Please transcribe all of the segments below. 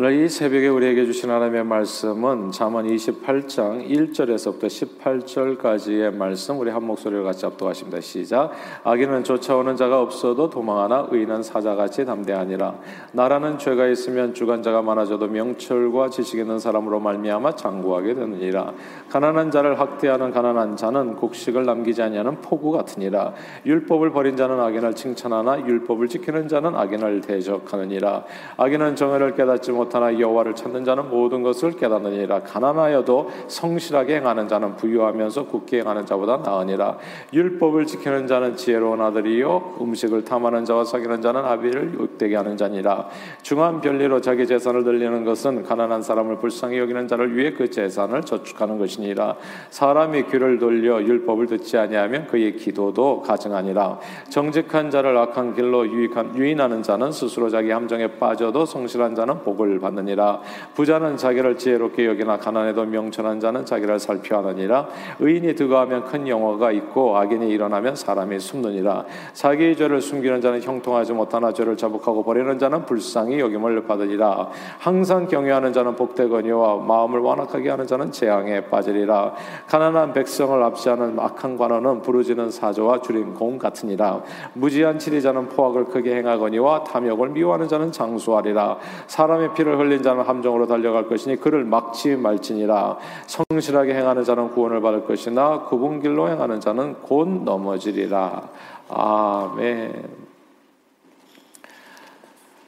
오늘 이 새벽에 우리에게 주신 하나님의 말씀은 잠언 28장 1절에서부터 18절까지의 말씀 우리 한 목소리로 같이 합독하십니다. 시작. 악인은 쫓아오는 자가 없어도 도망하나 의인은 사자같이 담대하니라. 나라는 죄가 있으면 주관자가 많아져도 명철과 지식 있는 사람으로 말미암아 장구하게 되느니라. 가난한 자를 학대하는 가난한 자는 곡식을 남기지 아니하는 포구 같으니라. 율법을 버린 자는 악인을 칭찬하나 율법을 지키는 자는 악인을 대적하느니라. 악인은 정의를 깨닫지 못 못하나 여호와를 찾는 자는 모든 것을 깨닫느니라. 가난하여도 성실하게 행하는 자는 부유하면서 굳게 행하는 자보다 나으니라. 율법을 지키는 자는 지혜로운 아들이요 음식을 탐하는 자와 사귀는 자는 아비를 욕되게 하는 자니라. 중한 별리로 자기 재산을 들리는 것은 가난한 사람을 불쌍히 여기는 자를 위해 그 재산을 저축하는 것이니라. 사람이 귀를 돌려 율법을 듣지 아니하면 그의 기도도 가증하니라. 정직한 자를 악한 길로 유익한, 유인하는 자는 스스로 자기 함정에 빠져도 성실한 자는 복을 받느니라. 부자는 자기를 지혜롭게 여기나 가난해도 명철한 자는 자기를 살피하느니라. 의인이 드거하면 큰 영화가 있고 악인이 일어나면 사람이 숨느니라. 자기의 죄를 숨기는 자는 형통하지 못하나 죄를 자복하고 버리는 자는 불쌍히 여김을 받으리라. 항상 경외하는 자는 복되거니와 마음을 완악하게 하는 자는 재앙에 빠지리라. 가난한 백성을 압시하는 악한 관원은 부르짖는 사조와 줄인 공 같으니라. 무지한 치리자는 포악을 크게 행하거니와 탐욕을 미워하는 자는 장수하리라. 사람의 피를 피를 흘린 자는 함정으로 달려갈 것이니 그를 막지 말지니라 성실하게 행하는 자는 구원을 받을 것이나 굽은 길로 행하는 자는 곧 넘어지리라 아멘.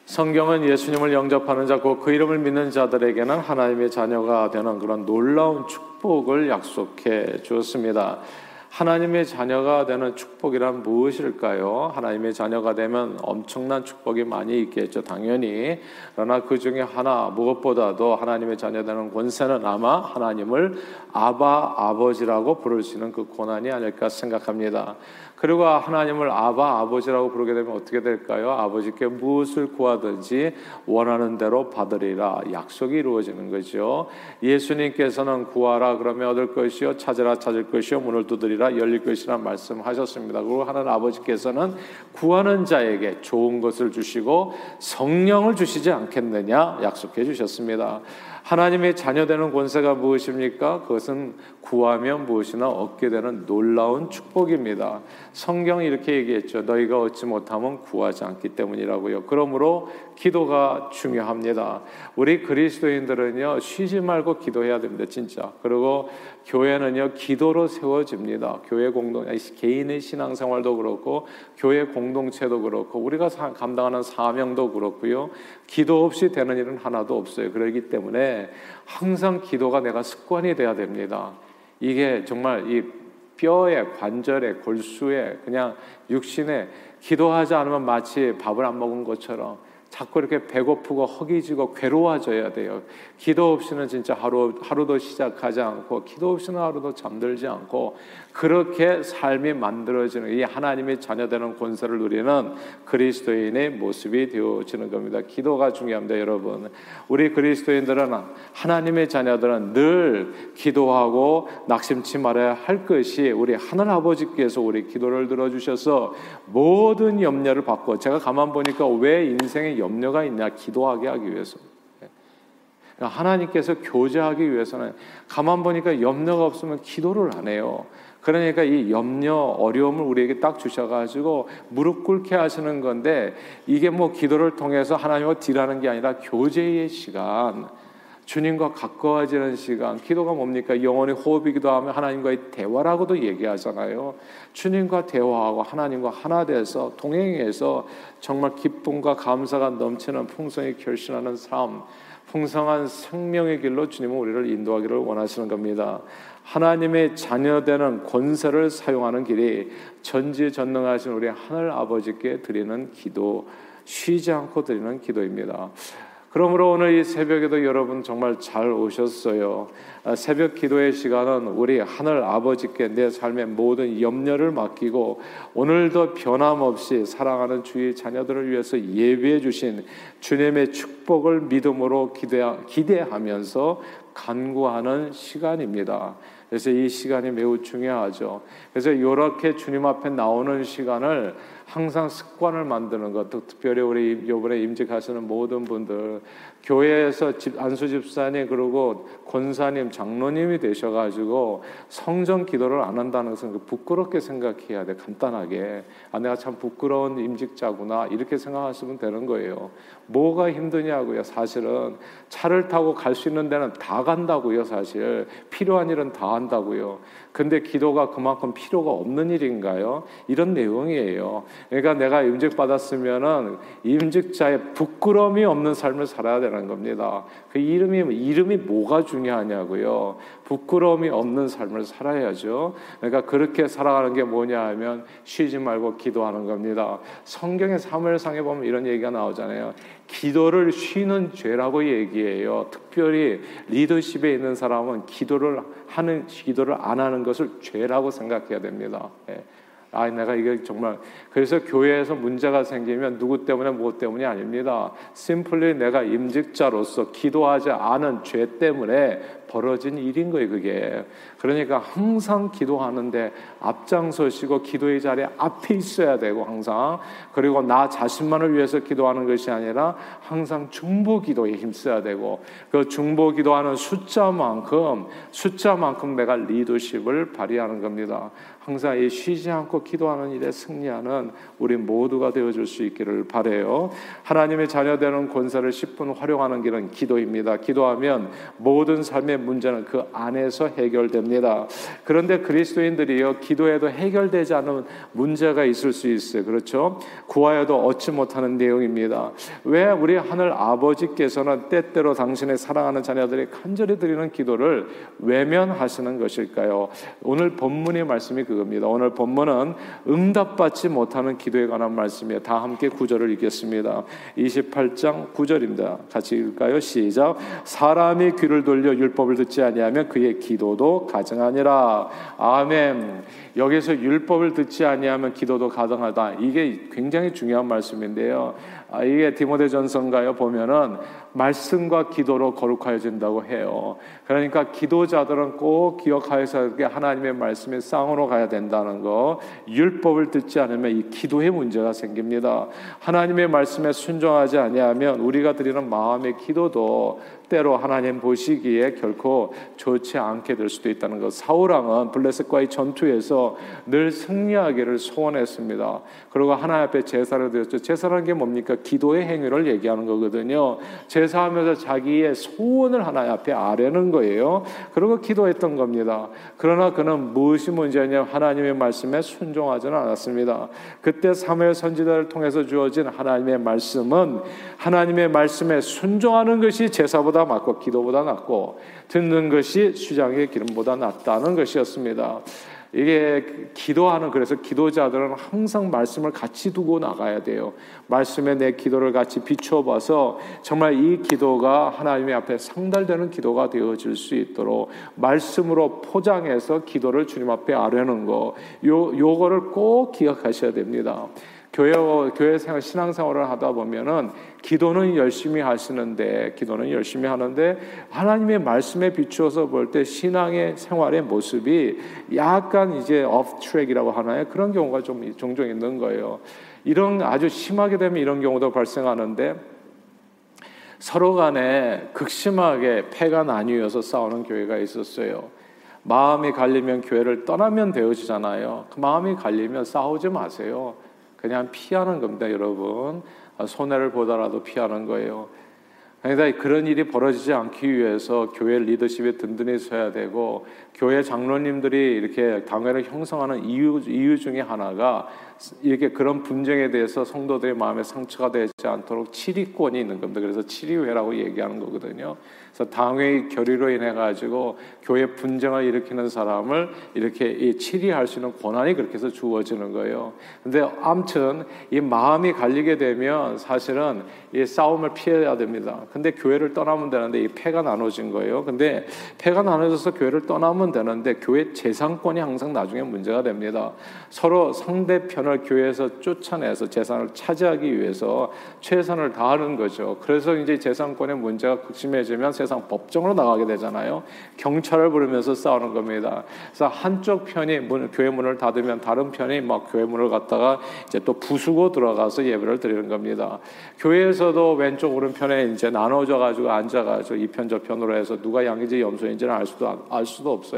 성경은 예수님을 영접하는 자, 그 이름을 믿는 자들에게는 하나님의 자녀가 되는 그런 놀라운 축복을 약속해 주었습니다. 하나님의 자녀가 되는 축복이란 무엇일까요? 하나님의 자녀가 되면 엄청난 축복이 많이 있겠죠, 당연히. 그러나 그 중에 하나, 무엇보다도 하나님의 자녀 되는 권세는 아마 하나님을 아바, 아버지라고 부를 수 있는 그 고난이 아닐까 생각합니다. 그리고 하나님을 아바 아버지라고 부르게 되면 어떻게 될까요? 아버지께 무엇을 구하든지 원하는 대로 받으리라 약속이 이루어지는 거죠. 예수님께서는 구하라 그러면 얻을 것이요 찾으라 찾을 것이요 문을 두드리라 열릴 것이라 말씀하셨습니다. 그리고 하나님 아버지께서는 구하는 자에게 좋은 것을 주시고 성령을 주시지 않겠느냐 약속해 주셨습니다. 하나님의 자녀 되는 권세가 무엇입니까? 그것은 구하면 무엇이나 얻게 되는 놀라운 축복입니다. 성경이 이렇게 얘기했죠. 너희가 얻지 못하면 구하지 않기 때문이라고요. 그러므로 기도가 중요합니다. 우리 그리스도인들은요, 쉬지 말고 기도해야 됩니다. 진짜. 그리고 교회는요, 기도로 세워집니다. 교회 공동, 개인의 신앙생활도 그렇고, 교회 공동체도 그렇고, 우리가 감당하는 사명도 그렇고요. 기도 없이 되는 일은 하나도 없어요. 그렇기 때문에 항상 기도가 내가 습관이 돼야 됩니다. 이게 정말 이 뼈에 관절에 골수에 그냥 육신에 기도하지 않으면 마치 밥을 안 먹은 것처럼 자꾸 이렇게 배고프고 허기지고 괴로워져야 돼요. 기도 없이는 진짜 하루 하루도 시작하지 않고 기도 없이는 하루도 잠들지 않고 그렇게 삶이 만들어지는 이 하나님의 자녀되는 권세를 누리는 그리스도인의 모습이 되어지는 겁니다. 기도가 중요합니다, 여러분. 우리 그리스도인들은 하나님의 자녀들은 늘 기도하고 낙심치 말아야 할 것이 우리 하늘 아버지께서 우리 기도를 들어주셔서 모든 염려를 받고 제가 가만 보니까 왜 인생에 염려가 있냐 기도하게 하기 위해서. 그러니까 하나님께서 교제하기 위해서는 가만 보니까 염려가 없으면 기도를 안 해요. 그러니까 이 염려, 어려움을 우리에게 딱 주셔가지고 무릎 꿇게 하시는 건데 이게 뭐 기도를 통해서 하나님과 딜하는 게 아니라 교제의 시간, 주님과 가까워지는 시간, 기도가 뭡니까? 영혼의 호흡이기도 하면 하나님과의 대화라고도 얘기하잖아요. 주님과 대화하고 하나님과 하나 돼서 동행해서 정말 기쁨과 감사가 넘치는 풍성히 결신하는 삶, 풍성한 생명의 길로 주님은 우리를 인도하기를 원하시는 겁니다. 하나님의 자녀되는 권세를 사용하는 길이 전지전능하신 우리 하늘 아버지께 드리는 기도, 쉬지 않고 드리는 기도입니다. 그러므로 오늘 이 새벽에도 여러분 정말 잘 오셨어요. 아, 새벽 기도의 시간은 우리 하늘 아버지께 내 삶의 모든 염려를 맡기고 오늘도 변함없이 사랑하는 주의 자녀들을 위해서 예배해 주신 주님의 축복을 믿음으로 기대하면서 간구하는 시간입니다. 그래서 이 시간이 매우 중요하죠. 그래서 이렇게 주님 앞에 나오는 시간을 항상 습관을 만드는 것, 특별히 우리 이번에 임직하시는 모든 분들 교회에서 집, 안수 집사님 그리고 권사님, 장로님이 되셔가지고 성전 기도를 안 한다는 것은 그 부끄럽게 생각해야 돼. 간단하게. 아, 내가 참 부끄러운 임직자구나. 이렇게 생각하시면 되는 거예요. 뭐가 힘드냐고요. 사실은 차를 타고 갈 수 있는 데는 다 간다고요. 사실 필요한 일은 다 한다고요. 근데 기도가 그만큼 필요가 없는 일인가요? 이런 내용이에요. 그러니까 내가 임직 받았으면은 임직자의 부끄러움이 없는 삶을 살아야 되는 겁니다. 그 이름이 이름이 뭐가 중요하냐고요. 부끄러움이 없는 삶을 살아야죠. 그러니까 그렇게 살아가는 게 뭐냐 하면 쉬지 말고 기도하는 겁니다. 성경의 사무엘상에 보면 이런 얘기가 나오잖아요. 기도를 쉬는 죄라고 얘기해요. 특별히 리더십에 있는 사람은 기도를 하는 기도를 안 하는 것을 죄라고 생각해야 됩니다. 예. 아, 내가 이게 정말 그래서 교회에서 문제가 생기면 누구 때문에 무엇 때문이 아닙니다. 심플리 내가 임직자로서 기도하지 않은 죄 때문에 벌어진 일인 거예요, 그게. 그러니까 항상 기도하는데 앞장서시고 기도의 자리에 앞에 있어야 되고 항상 그리고 나 자신만을 위해서 기도하는 것이 아니라 항상 중보 기도에 힘써야 되고 그 중보 기도하는 숫자만큼 숫자만큼 내가 리더십을 발휘하는 겁니다. 항상 이 쉬지 않고 기도하는 일에 승리하는 우리 모두가 되어줄 수 있기를 바래요. 하나님의 자녀 되는 권세를 10분 활용하는 길은 기도입니다. 기도하면 모든 삶의 문제는 그 안에서 해결됩니다. 그런데 그리스도인들이요 기도에도 해결되지 않은 문제가 있을 수 있어요. 그렇죠? 구하여도 얻지 못하는 내용입니다. 왜 우리 하늘 아버지께서는 때때로 당신의 사랑하는 자녀들이 간절히 드리는 기도를 외면하시는 것일까요? 오늘 본문의 말씀이 그겁니다. 오늘 본문은 응답받지 못하는 기도에 관한 말씀이에요. 다 함께 구절을 읽겠습니다. 28장 9절입니다. 같이 읽을까요? 시작. 사람이 귀를 돌려 율법을 듣지 아니하면 그의 기도도 가 증하니라. 아멘. 여기서 율법을 듣지 아니하면 기도도 가능하다. 이게 굉장히 중요한 말씀인데요. 아, 이게 디모데전서인가요? 보면은 말씀과 기도로 거룩하여진다고 해요. 그러니까 기도자들은 꼭 기억하여서 하나님의 말씀에 쌍으로 가야 된다는 거. 율법을 듣지 않으면 이 기도에 문제가 생깁니다. 하나님의 말씀에 순종하지 아니하면 우리가 드리는 마음의 기도도 때로 하나님 보시기에 결코 좋지 않게 될 수도 있다는 것. 사울 왕은 블레셋과의 전투에서 늘 승리하기를 소원했습니다. 그리고 하나님 앞에 제사를 드렸죠. 제사라는 게 뭡니까? 기도의 행위를 얘기하는 거거든요. 제 사하면서 자기의 소원을 하나님 앞에 아뢰는 거예요. 그리고 기도했던 겁니다. 그러나 그는 무엇이 문제냐? 하나님의 말씀에 순종하지는 않았습니다. 그때 사무엘 선지자를 통해서 주어진 하나님의 말씀은 하나님의 말씀에 순종하는 것이 제사보다 맞고 기도보다 낫고 듣는 것이 수장의 기름보다 낫다는 것이었습니다. 이게 기도하는 그래서 기도자들은 항상 말씀을 같이 두고 나가야 돼요. 말씀에 내 기도를 같이 비추어 봐서 정말 이 기도가 하나님의 앞에 상달되는 기도가 되어질 수 있도록 말씀으로 포장해서 기도를 주님 앞에 아뢰는 거. 요 요거를 꼭 기억하셔야 됩니다. 교회 교회 생활 신앙 생활을 하다 보면은 기도는 열심히 하시는데 기도는 열심히 하는데 하나님의 말씀에 비추어서 볼 때 신앙의 생활의 모습이 약간 이제 off track이라고 하나요? 그런 경우가 좀 종종 있는 거예요. 이런 아주 심하게 되면 이런 경우도 발생하는데 서로 간에 극심하게 패가 나뉘어서 싸우는 교회가 있었어요. 마음이 갈리면 교회를 떠나면 되어지잖아요. 그 마음이 갈리면 싸우지 마세요. 그냥 피하는 겁니다, 여러분. 아, 손해를 보더라도 피하는 거예요. 그러니까 그런 일이 벌어지지 않기 위해서 교회 리더십에 든든히 서야 되고 교회 장로님들이 이렇게 당회를 형성하는 이유 이유 중에 하나가 이렇게 그런 분쟁에 대해서 성도들의 마음에 상처가 되지 않도록 치리권이 있는 겁니다. 그래서 치리회라고 얘기하는 거거든요. 그래서 당회의 결의로 인해 가지고 교회 분쟁을 일으키는 사람을 이렇게 치리할 수 있는 권한이 그렇게 해서 주어지는 거예요. 근데 아무튼 이 마음이 갈리게 되면 사실은 이 싸움을 피해야 됩니다. 근데 교회를 떠나면 되는데 이 패가 나눠진 거예요. 근데 패가 나눠져서 교회를 떠나 면 되는데 교회 재산권이 항상 나중에 문제가 됩니다. 서로 상대편을 편을 교회에서 쫓아내서 재산을 차지하기 위해서 최선을 다하는 거죠. 그래서 이제 재산권의 문제가 극심해지면 세상 법정으로 나가게 되잖아요. 경찰을 부르면서 싸우는 겁니다. 그래서 한쪽 편이 문, 교회 문을 닫으면 다른 편이 막 교회 문을 갖다가 이제 또 부수고 들어가서 예배를 드리는 겁니다. 교회에서도 왼쪽 오른편에 이제 나눠져 가지고 앉아 가지고 이편 저 편으로 해서 누가 양인지 염소인지는 알 수도 알 수도 없어요.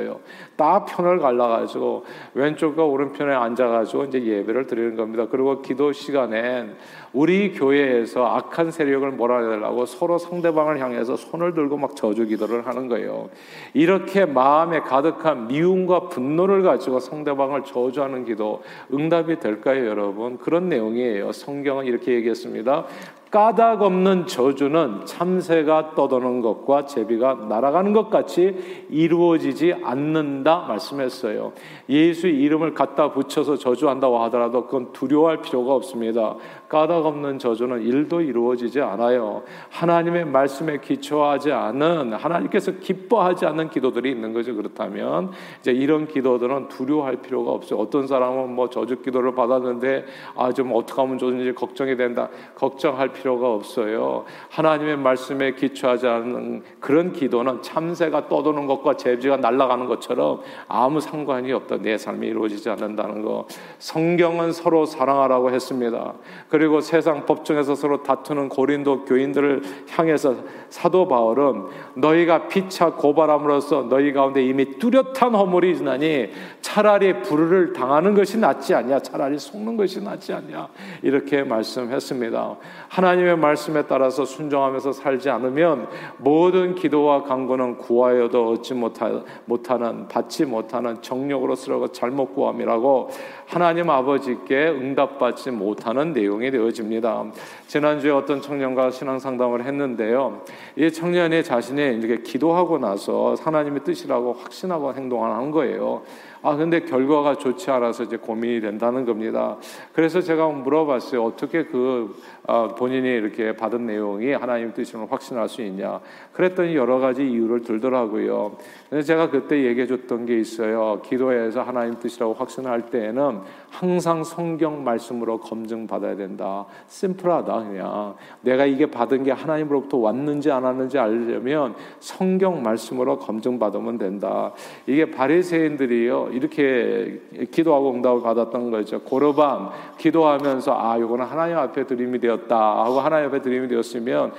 딱 편을 갈라 가지고 왼쪽과 오른편에 앉아 가지고 이제 예배를 드리는 겁니다. 그리고 기도 시간엔 우리 교회에서 악한 세력을 몰아내려고 서로 상대방을 향해서 손을 들고 막 저주 기도를 하는 거예요. 이렇게 마음에 가득한 미움과 분노를 가지고 상대방을 저주하는 기도 응답이 될까요, 여러분? 그런 내용이에요. 성경은 이렇게 얘기했습니다. 까닭 없는 저주는 참새가 떠도는 것과 제비가 날아가는 것 같이 이루어지지 않는다 말씀했어요. 예수 이름을 갖다 붙여서 저주한다고 하더라도 그건 두려워할 필요가 없습니다. 까닭 없는 저주는 일도 이루어지지 않아요. 하나님의 말씀에 기초하지 않은 하나님께서 기뻐하지 않는 기도들이 있는 거죠. 그렇다면 이제 이런 기도들은 두려워할 필요가 없어요. 어떤 사람은 뭐 저주 기도를 받았는데 아 좀 어떻게 하면 좋은지 걱정이 된다. 걱정할 필요가 없어요. 하나님의 말씀에 기초하지 않은 그런 기도는 참새가 떠도는 것과 제비가 날아가는 것처럼 아무 상관이 없다. 내 삶이 이루어지지 않는다는 거. 성경은 서로 사랑하라고 했습니다. 그리고 세상 법정에서 서로 다투는 고린도 교인들을 향해서 사도 바울은 너희가 피차 고발함으로써 너희 가운데 이미 뚜렷한 허물이 있나니 차라리 불을 당하는 것이 낫지 않냐 차라리 속는 것이 낫지 않냐 이렇게 말씀했습니다. 하나님의 말씀에 따라서 순종하면서 살지 않으면 모든 기도와 간구는 구하여도 얻지 못하는 받지 못하는 정력으로 쓰라고 잘못 구함이라고 하나님 아버지께 응답받지 못하는 내용이 되어집니다. 지난주에 어떤 청년과 신앙 상담을 했는데요. 이 청년이 자신이 이렇게 기도하고 나서 하나님의 뜻이라고 확신하고 행동하는 거예요. 아, 근데 결과가 좋지 않아서 이제 고민이 된다는 겁니다. 그래서 제가 물어봤어요. 어떻게 그 아, 본인이 이렇게 받은 내용이 하나님 뜻임을 확신할 수 있냐? 그랬더니 여러 가지 이유를 들더라고요. 근데 제가 그때 얘기해 줬던 게 있어요. 기도에서 하나님 뜻이라고 확신할 때에는 항상 성경 말씀으로 검증 받아야 된다. 심플하다 그냥. 내가 이게 받은 게 하나님으로부터 왔는지 안 왔는지 알려면 성경 말씀으로 검증 받으면 된다. 이게 바리새인들이요. 이렇게 기도하고 응답을 받았던 거죠. 고르밤 기도하면서 아, 이거는 하나님 앞에 드림이 되었다 하고 하나님 앞에 드림이 되었으면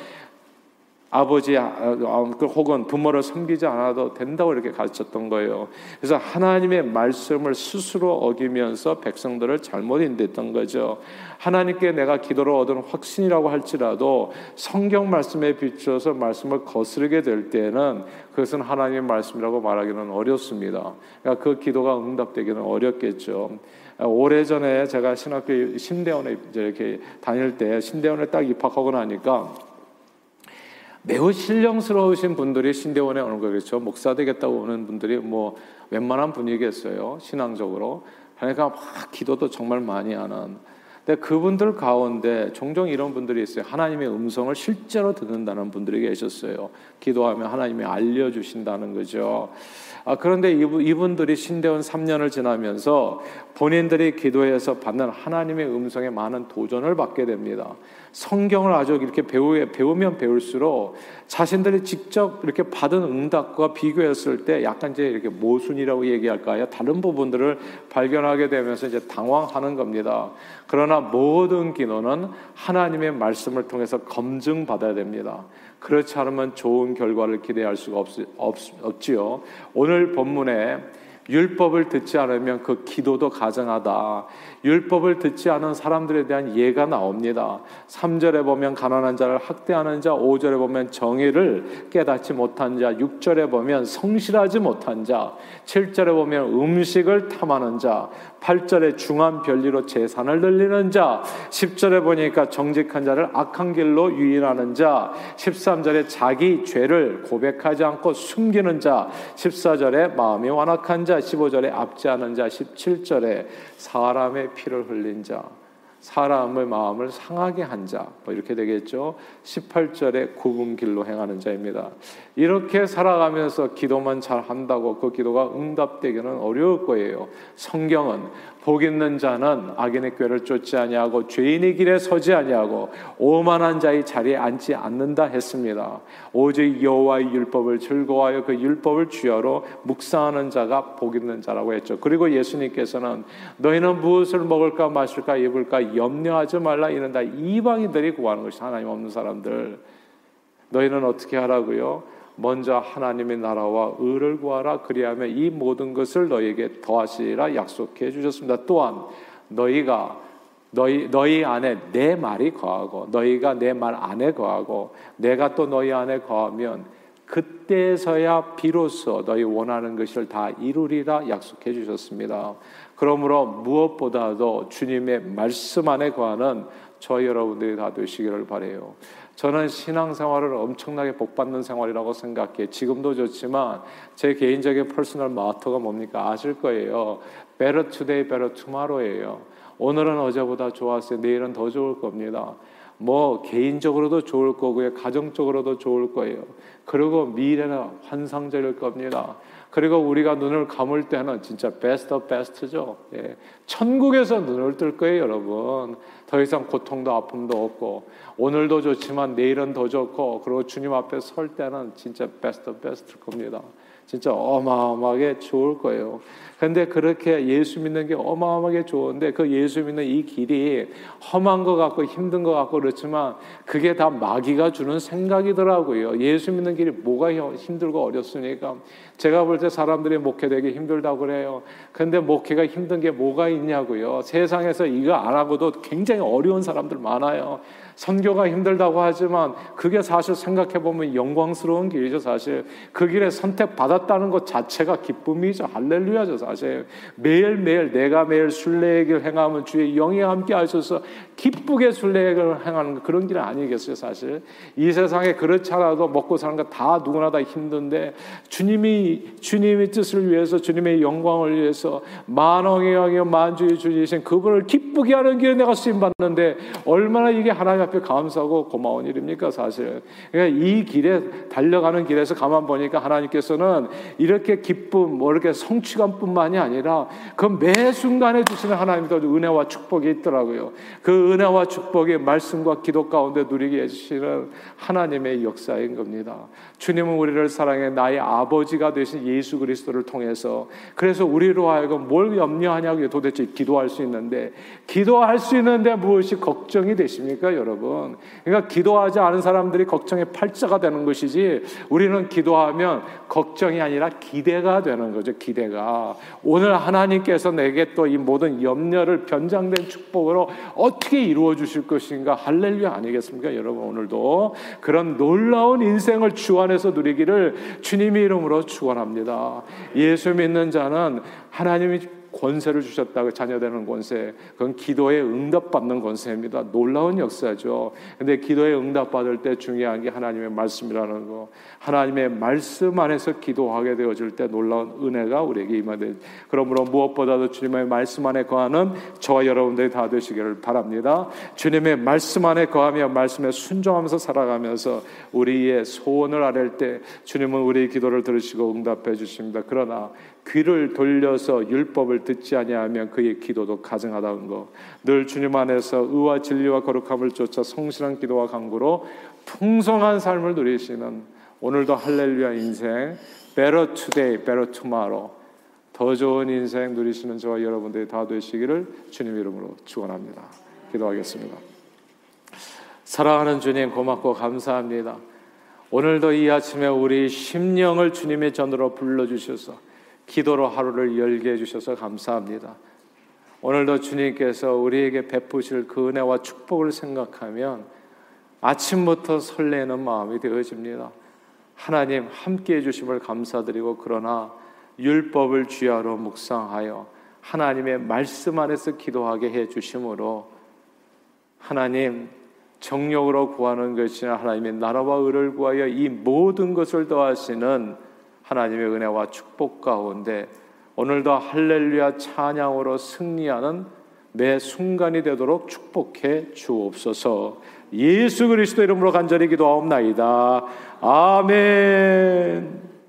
아버지 아, 어, 그 혹은 부모를 섬기지 않아도 된다고 이렇게 가르쳤던 거예요. 그래서 하나님의 말씀을 스스로 어기면서 백성들을 잘못 인도했던 거죠. 하나님께 내가 기도로 얻은 확신이라고 할지라도 성경 말씀에 비추어서 말씀을 거스르게 될 때에는 그것은 하나님의 말씀이라고 말하기는 어렵습니다. 그러니까 그 기도가 응답되기는 어렵겠죠. 오래전에 제가 신학교 신대원에 이렇게 다닐 때 신대원에 딱 입학하고 나니까 매우 신령스러우신 분들이 신대원에 오는 거겠죠. 목사 되겠다고 오는 분들이 뭐 웬만한 분이겠어요. 신앙적으로. 그러니까 막 기도도 정말 많이 하는. 근데 그분들 가운데 종종 이런 분들이 있어요. 하나님의 음성을 실제로 듣는다는 분들이 계셨어요. 기도하면 하나님이 알려주신다는 거죠. 아, 그런데 이분, 들이 신대원 3년을 지나면서 본인들이 기도해서 받는 하나님의 음성에 많은 도전을 받게 됩니다. 성경을 아주 이렇게 배우, 배우면 배울수록 자신들이 직접 이렇게 받은 응답과 비교했을 때 약간 이제 이렇게 모순이라고 얘기할까요? 다른 부분들을 발견하게 되면서 이제 당황하는 겁니다. 그러나 모든 기도는 하나님의 말씀을 통해서 검증받아야 됩니다. 그렇지 않으면 좋은 결과를 기대할 수가 없, 없, 없지요. 오늘 본문에 율법을 듣지 않으면 그 기도도 가정하다. 율법을 듣지 않은 사람들에 대한 예가 나옵니다. 3절에 보면 가난한 자를 학대하는 자, 5절에 보면 정의를 깨닫지 못한 자, 6절에 보면 성실하지 못한 자, 7절에 보면 음식을 탐하는 자, 8절에 중한 별리로 재산을 늘리는 자, 10절에 보니까 정직한 자를 악한 길로 유인하는 자, 13절에 자기 죄를 고백하지 않고 숨기는 자, 14절에 마음이 완악한 자, 15절에 압제하는 자, 17절에 사람의 피를 흘린 자. 사람의 마음을 상하게 한 자, 뭐 이렇게 되겠죠. 18절에 굽은 길로 행하는 자입니다. 이렇게 살아가면서 기도만 잘 한다고 그 기도가 응답되기는 어려울 거예요. 성경은 복 있는 자는 악인의 꾀를 쫓지 아니하고 죄인의 길에 서지 아니하고 오만한 자의 자리에 앉지 않는다 했습니다. 오직 여호와의 율법을 즐거워하여 그 율법을 주여로 묵상하는 자가 복 있는 자라고 했죠. 그리고 예수님께서는 너희는 무엇을 먹을까 마실까 입을까 염려하지 말라 이는 다 이방인들이 구하는 것이 하나님 없는 사람들. 너희는 어떻게 하라고요? 먼저 하나님의 나라와 의를 구하라 그리하면 이 모든 것을 너희에게 더하시리라 약속해 주셨습니다. 또한 너희가 너희 너희 안에 내 말이 거하고 너희가 내 말 안에 거하고 내가 또 너희 안에 거하면 그때서야 비로소 너희 원하는 것을 다 이루리라 약속해 주셨습니다. 그러므로 무엇보다도 주님의 말씀 안에 거하는 저 여러분들이 다 되시기를 바래요. 저는 신앙생활을 엄청나게 복받는 생활이라고 생각해. 지금도 좋지만 제 개인적인 personal motto가 뭡니까? 아실 거예요. Better today, better tomorrow예요. 오늘은 어제보다 좋았어요. 내일은 더 좋을 겁니다. 뭐 개인적으로도 좋을 거고요. 가정적으로도 좋을 거예요. 그리고 미래는 환상적일 겁니다. 그리고 우리가 눈을 감을 때는 진짜 베스트 베스트죠. 예. 천국에서 눈을 뜰 거예요, 여러분. 더 이상 고통도 아픔도 없고 오늘도 좋지만 내일은 더 좋고 그리고 주님 앞에 설 때는 진짜 베스트 베스트일 겁니다. 진짜 어마어마하게 좋을 거예요. 근데 그렇게 예수 믿는 게 어마어마하게 좋은데 그 예수 믿는 이 길이 험한 것 같고 힘든 것 같고 그렇지만 그게 다 마귀가 주는 생각이더라고요. 예수 믿는 길이 뭐가 힘들고 어렵습니까? 제가 볼 때 사람들이 목회되기 힘들다고 그래요. 근데 목회가 힘든 게 뭐가 있냐고요. 세상에서 이거 안 하고도 굉장히 어려운 사람들 많아요. 선교가 힘들다고 하지만 그게 사실 생각해 보면 영광스러운 길이죠, 사실. 그 길에 선택받았다는 것 자체가 기쁨이죠. 할렐루야죠, 사실. 매일매일 내가 매일 순례의 길 행하면 주의 영이 함께 하셔서 기쁘게 순례의 길을 행하는 그런 길은 아니겠어요, 사실. 이 세상에 그렇지 않아도 먹고 사는 거 다 누구나 다 힘든데 주님이 주님의 뜻을 위해서 주님의 영광을 위해서 만왕의 왕이요 만주의 주이신 그분을 기쁘게 하는 길에 내가 쓰임 받는데 얼마나 이게 하나님 앞에 감사하고 고마운 일입니까 사실. 그러니까 이 길에 달려가는 길에서 가만 보니까 하나님께서는 이렇게 기쁨, 뭐 이렇게 성취감뿐만이 아니라 그 매 순간에 주시는 하나님도 은혜와 축복이 있더라고요. 그 은혜와 축복이 말씀과 기도 가운데 누리게 해주시는 하나님의 역사인 겁니다. 주님은 우리를 사랑해 나의 아버지가 되신 예수 그리스도를 통해서 그래서 우리로 하여금 뭘 염려하냐고 도대체 기도할 수 있는데 기도할 수 있는데 무엇이 걱정이 되십니까, 여러분? 그러니까 기도하지 않은 사람들이 걱정의 팔자가 되는 것이지 우리는 기도하면 걱정이 아니라 기대가 되는 거죠, 기대가. 오늘 하나님 께서 내게 또 이 모든 염려를 변장된 축복으로 어떻게 이루어 주실 것인가 할렐루야 아니겠습니까, 여러분? 오늘도 그런 놀라운 인생을 주 안에서 누리기를 주님의 이름으로 축원합니다. 예수 믿는 자는 하나님이 권세를 주셨다고 자녀 되는 권세. 그건 기도에 응답받는 권세입니다. 놀라운 역사죠. 근데 기도에 응답받을 때 중요한 게 하나님의 말씀이라는 거. 하나님의 말씀 안에서 기도하게 되어질 때 놀라운 은혜가 우리에게 임하되 그러므로 무엇보다도 주님의 말씀 안에 거하는 저와 여러분들이 다 되시기를 바랍니다. 주님의 말씀 안에 거하며 말씀에 순종하면서 살아가면서 우리의 소원을 아랠 때 주님은 우리의 기도를 들으시고 응답해 주십니다. 그러나 귀를 돌려서 율법을 듣지 아니하면 그의 기도도 가증하다는 거. 늘 주님 안에서 의와 진리와 거룩함을 쫓아 성실한 기도와 간구로 풍성한 삶을 누리시는 오늘도 할렐루야 인생 better today, better tomorrow 더 좋은 인생 누리시는 저와 여러분들이 다 되시기를 주님 이름으로 축원합니다. 기도하겠습니다. 사랑하는 주님 고맙고 감사합니다. 오늘도 이 아침에 우리 심령을 주님의 전으로 불러 주셔서 기도로 하루를 열게 해주셔서 감사합니다. 오늘도 주님께서 우리에게 베푸실 그 은혜와 축복을 생각하면 아침부터 설레는 마음이 되어집니다. 하나님 함께 해주심을 감사드리고 그러나 율법을 주야로 묵상하여 하나님의 말씀 안에서 기도하게 해주심으로 하나님 정력으로 구하는 것이나 하나님의 나라와 의를 구하여 이 모든 것을 더하시는 하나님의 은혜와 축복 가운데 오늘도 할렐루야 찬양으로 승리하는 매 순간이 되도록 축복해 주옵소서. 예수 그리스도 이름으로 간절히 기도하옵나이다. 아멘.